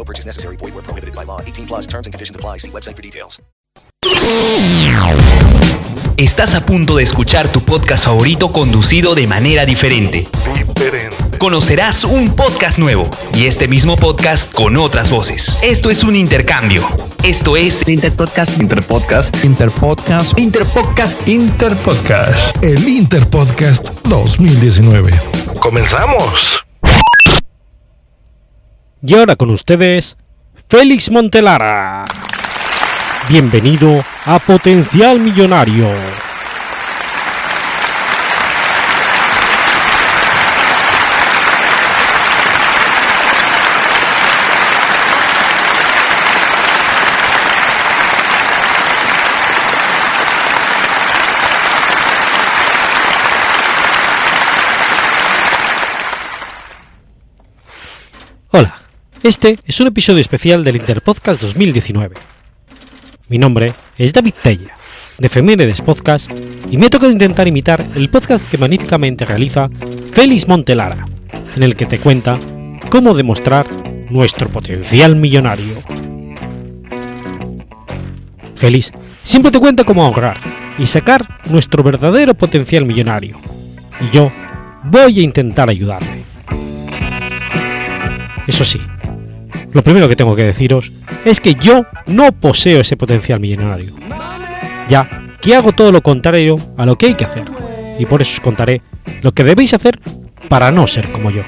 No purchase necessary. Void where prohibited by law. 18 plus terms and conditions apply. See website for details. Estás a punto de escuchar tu podcast favorito conducido de manera diferente. Conocerás un podcast nuevo y este mismo podcast con otras voces. Esto es un intercambio. Esto es Interpodcast. Interpodcast. Interpodcast. Interpodcast. Interpodcast. El Interpodcast 2019. ¡Comenzamos! Y ahora con ustedes, Félix Montelara. Bienvenido a Potencial Millonario. Este es un episodio especial del Interpodcast 2019. Mi nombre es David Tella, de Feminides Podcast, y me ha tocado intentar imitar el podcast que magníficamente realiza Félix Montelara, en el que te cuenta cómo demostrar nuestro potencial millonario. Félix siempre te cuenta cómo ahorrar y sacar nuestro verdadero potencial millonario, y yo voy a intentar ayudarle. Eso sí, lo primero que tengo que deciros es que yo no poseo ese potencial millonario. Ya que hago todo lo contrario a lo que hay que hacer. Y por eso os contaré lo que debéis hacer para no ser como yo.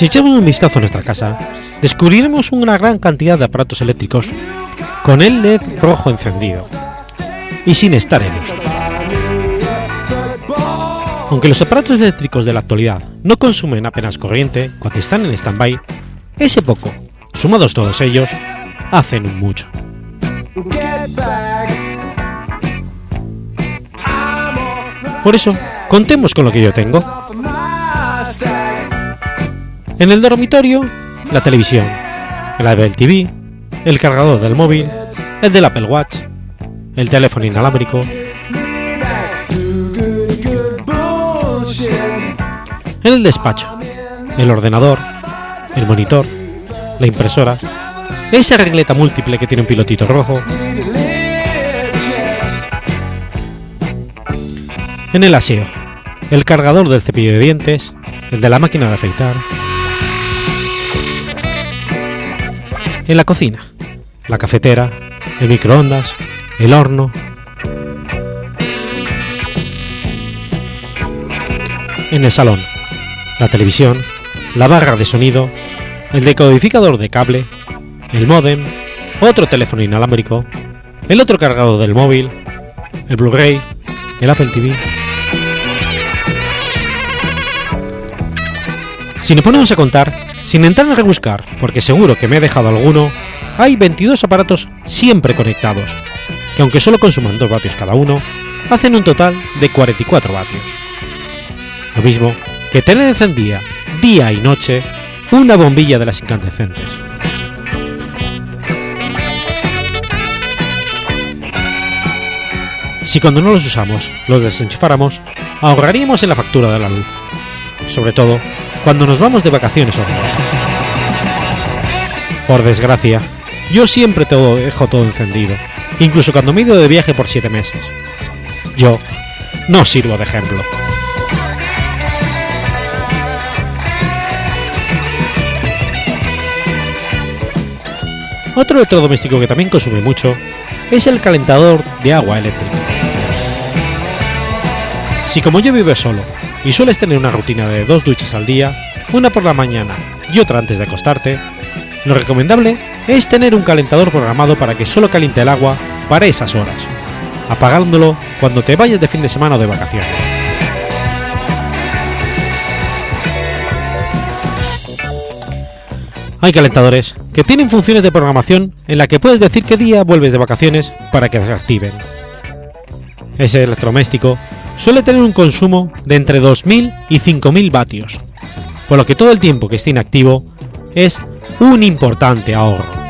Si echamos un vistazo a nuestra casa, descubriremos una gran cantidad de aparatos eléctricos con el LED rojo encendido y sin estar en. Aunque los aparatos eléctricos de la actualidad no consumen apenas corriente cuando están en stand-by, ese poco, sumados todos ellos, hacen mucho. Por eso, contemos con lo que yo tengo. En el dormitorio, la televisión, el Apple TV, el cargador del móvil, el del Apple Watch, el teléfono inalámbrico. En el despacho, el ordenador, el monitor, la impresora, esa regleta múltiple que tiene un pilotito rojo. En el aseo, el cargador del cepillo de dientes, el de la máquina de afeitar. En la cocina, la cafetera, el microondas, el horno. En el salón, la televisión, la barra de sonido, el decodificador de cable, el modem, otro teléfono inalámbrico, el otro cargador del móvil, el Blu-ray, el Apple TV. Si nos ponemos a contar, sin entrar a rebuscar, porque seguro que me he dejado alguno, hay 22 aparatos siempre conectados, que aunque solo consuman 2 vatios cada uno, hacen un total de 44 vatios. Lo mismo que tener encendida día y noche una bombilla de las incandescentes. Si cuando no los usamos los desenchufáramos, ahorraríamos en la factura de la luz. Sobre todo cuando nos vamos de vacaciones o viaje. Por desgracia, yo siempre todo dejo todo encendido incluso cuando me he ido de viaje por 7 meses. Yo no sirvo de ejemplo. Otro electrodoméstico que también consume mucho es el calentador de agua eléctrica. Si como yo vives solo y sueles tener una rutina de dos duchas al día, una por la mañana y otra antes de acostarte, lo recomendable es tener un calentador programado para que solo caliente el agua para esas horas, apagándolo cuando te vayas de fin de semana o de vacaciones. Hay calentadores que tienen funciones de programación en la que puedes decir qué día vuelves de vacaciones para que se activen. Ese electrodoméstico suele tener un consumo de entre 2.000 y 5.000 vatios, por lo que todo el tiempo que esté inactivo es un importante ahorro.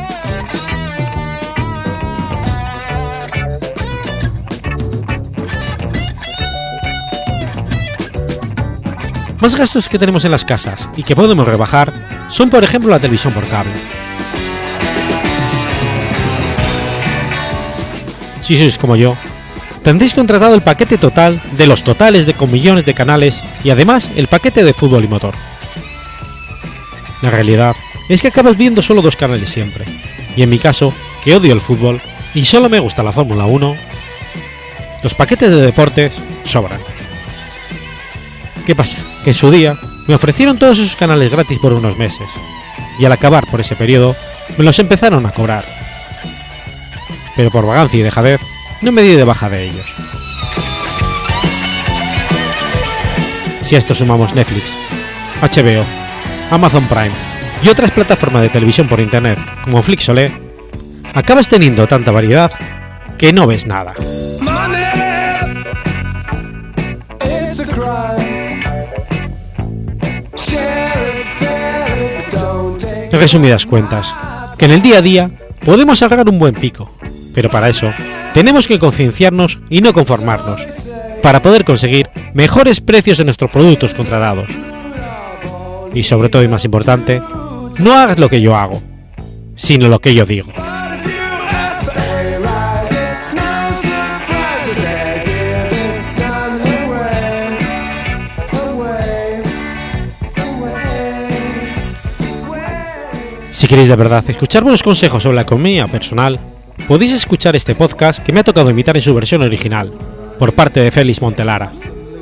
Más gastos que tenemos en las casas y que podemos rebajar son por ejemplo la televisión por cable. Si sois como yo, tendréis contratado el paquete total de los totales de con millones de canales y además el paquete de fútbol y motor. La realidad es que acabas viendo solo dos canales siempre, y en mi caso, que odio el fútbol y solo me gusta la Fórmula 1, los paquetes de deportes sobran. ¿Qué pasa? Que en su día me ofrecieron todos esos canales gratis por unos meses, y al acabar por ese periodo me los empezaron a cobrar. Pero por vagancia y dejadez no me di de baja de ellos. Si a esto sumamos Netflix, HBO, Amazon Prime y otras plataformas de televisión por internet como Flixolé, acabas teniendo tanta variedad que no ves nada. En resumidas cuentas, que en el día a día podemos sacar un buen pico, pero para eso tenemos que concienciarnos y no conformarnos, para poder conseguir mejores precios en nuestros productos contratados. Y sobre todo y más importante, no hagas lo que yo hago, sino lo que yo digo. Si queréis de verdad escuchar buenos consejos sobre la economía personal, podéis escuchar este podcast que me ha tocado imitar en su versión original, por parte de Félix Montelara,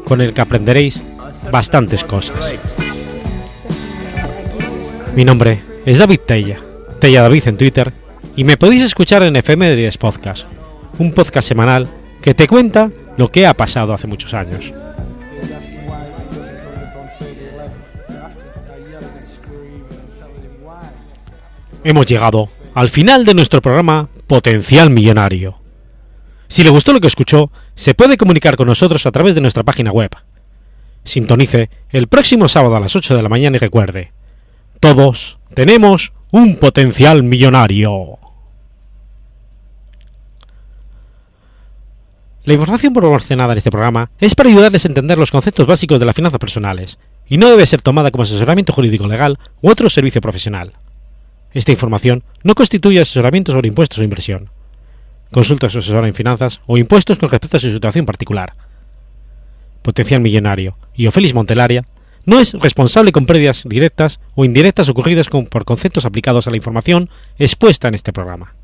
con el que aprenderéis bastantes cosas. Mi nombre es David Tella, Tella David en Twitter, y me podéis escuchar en FM de 10 Podcast, un podcast semanal que te cuenta lo que ha pasado hace muchos años. Hemos llegado al final de nuestro programa Potencial Millonario. Si le gustó lo que escuchó, se puede comunicar con nosotros a través de nuestra página web. Sintonice el próximo sábado a las 8 de la mañana y recuerde, todos tenemos un potencial millonario. La información proporcionada en este programa es para ayudarles a entender los conceptos básicos de las finanzas personales y no debe ser tomada como asesoramiento jurídico legal u otro servicio profesional. Esta información no constituye asesoramiento sobre impuestos o inversión. Consulta a su asesor en finanzas o impuestos con respecto a su situación particular. Potencial Millonario y Ofelis Montelaria no es responsable con pérdidas directas o indirectas ocurridas por conceptos aplicados a la información expuesta en este programa.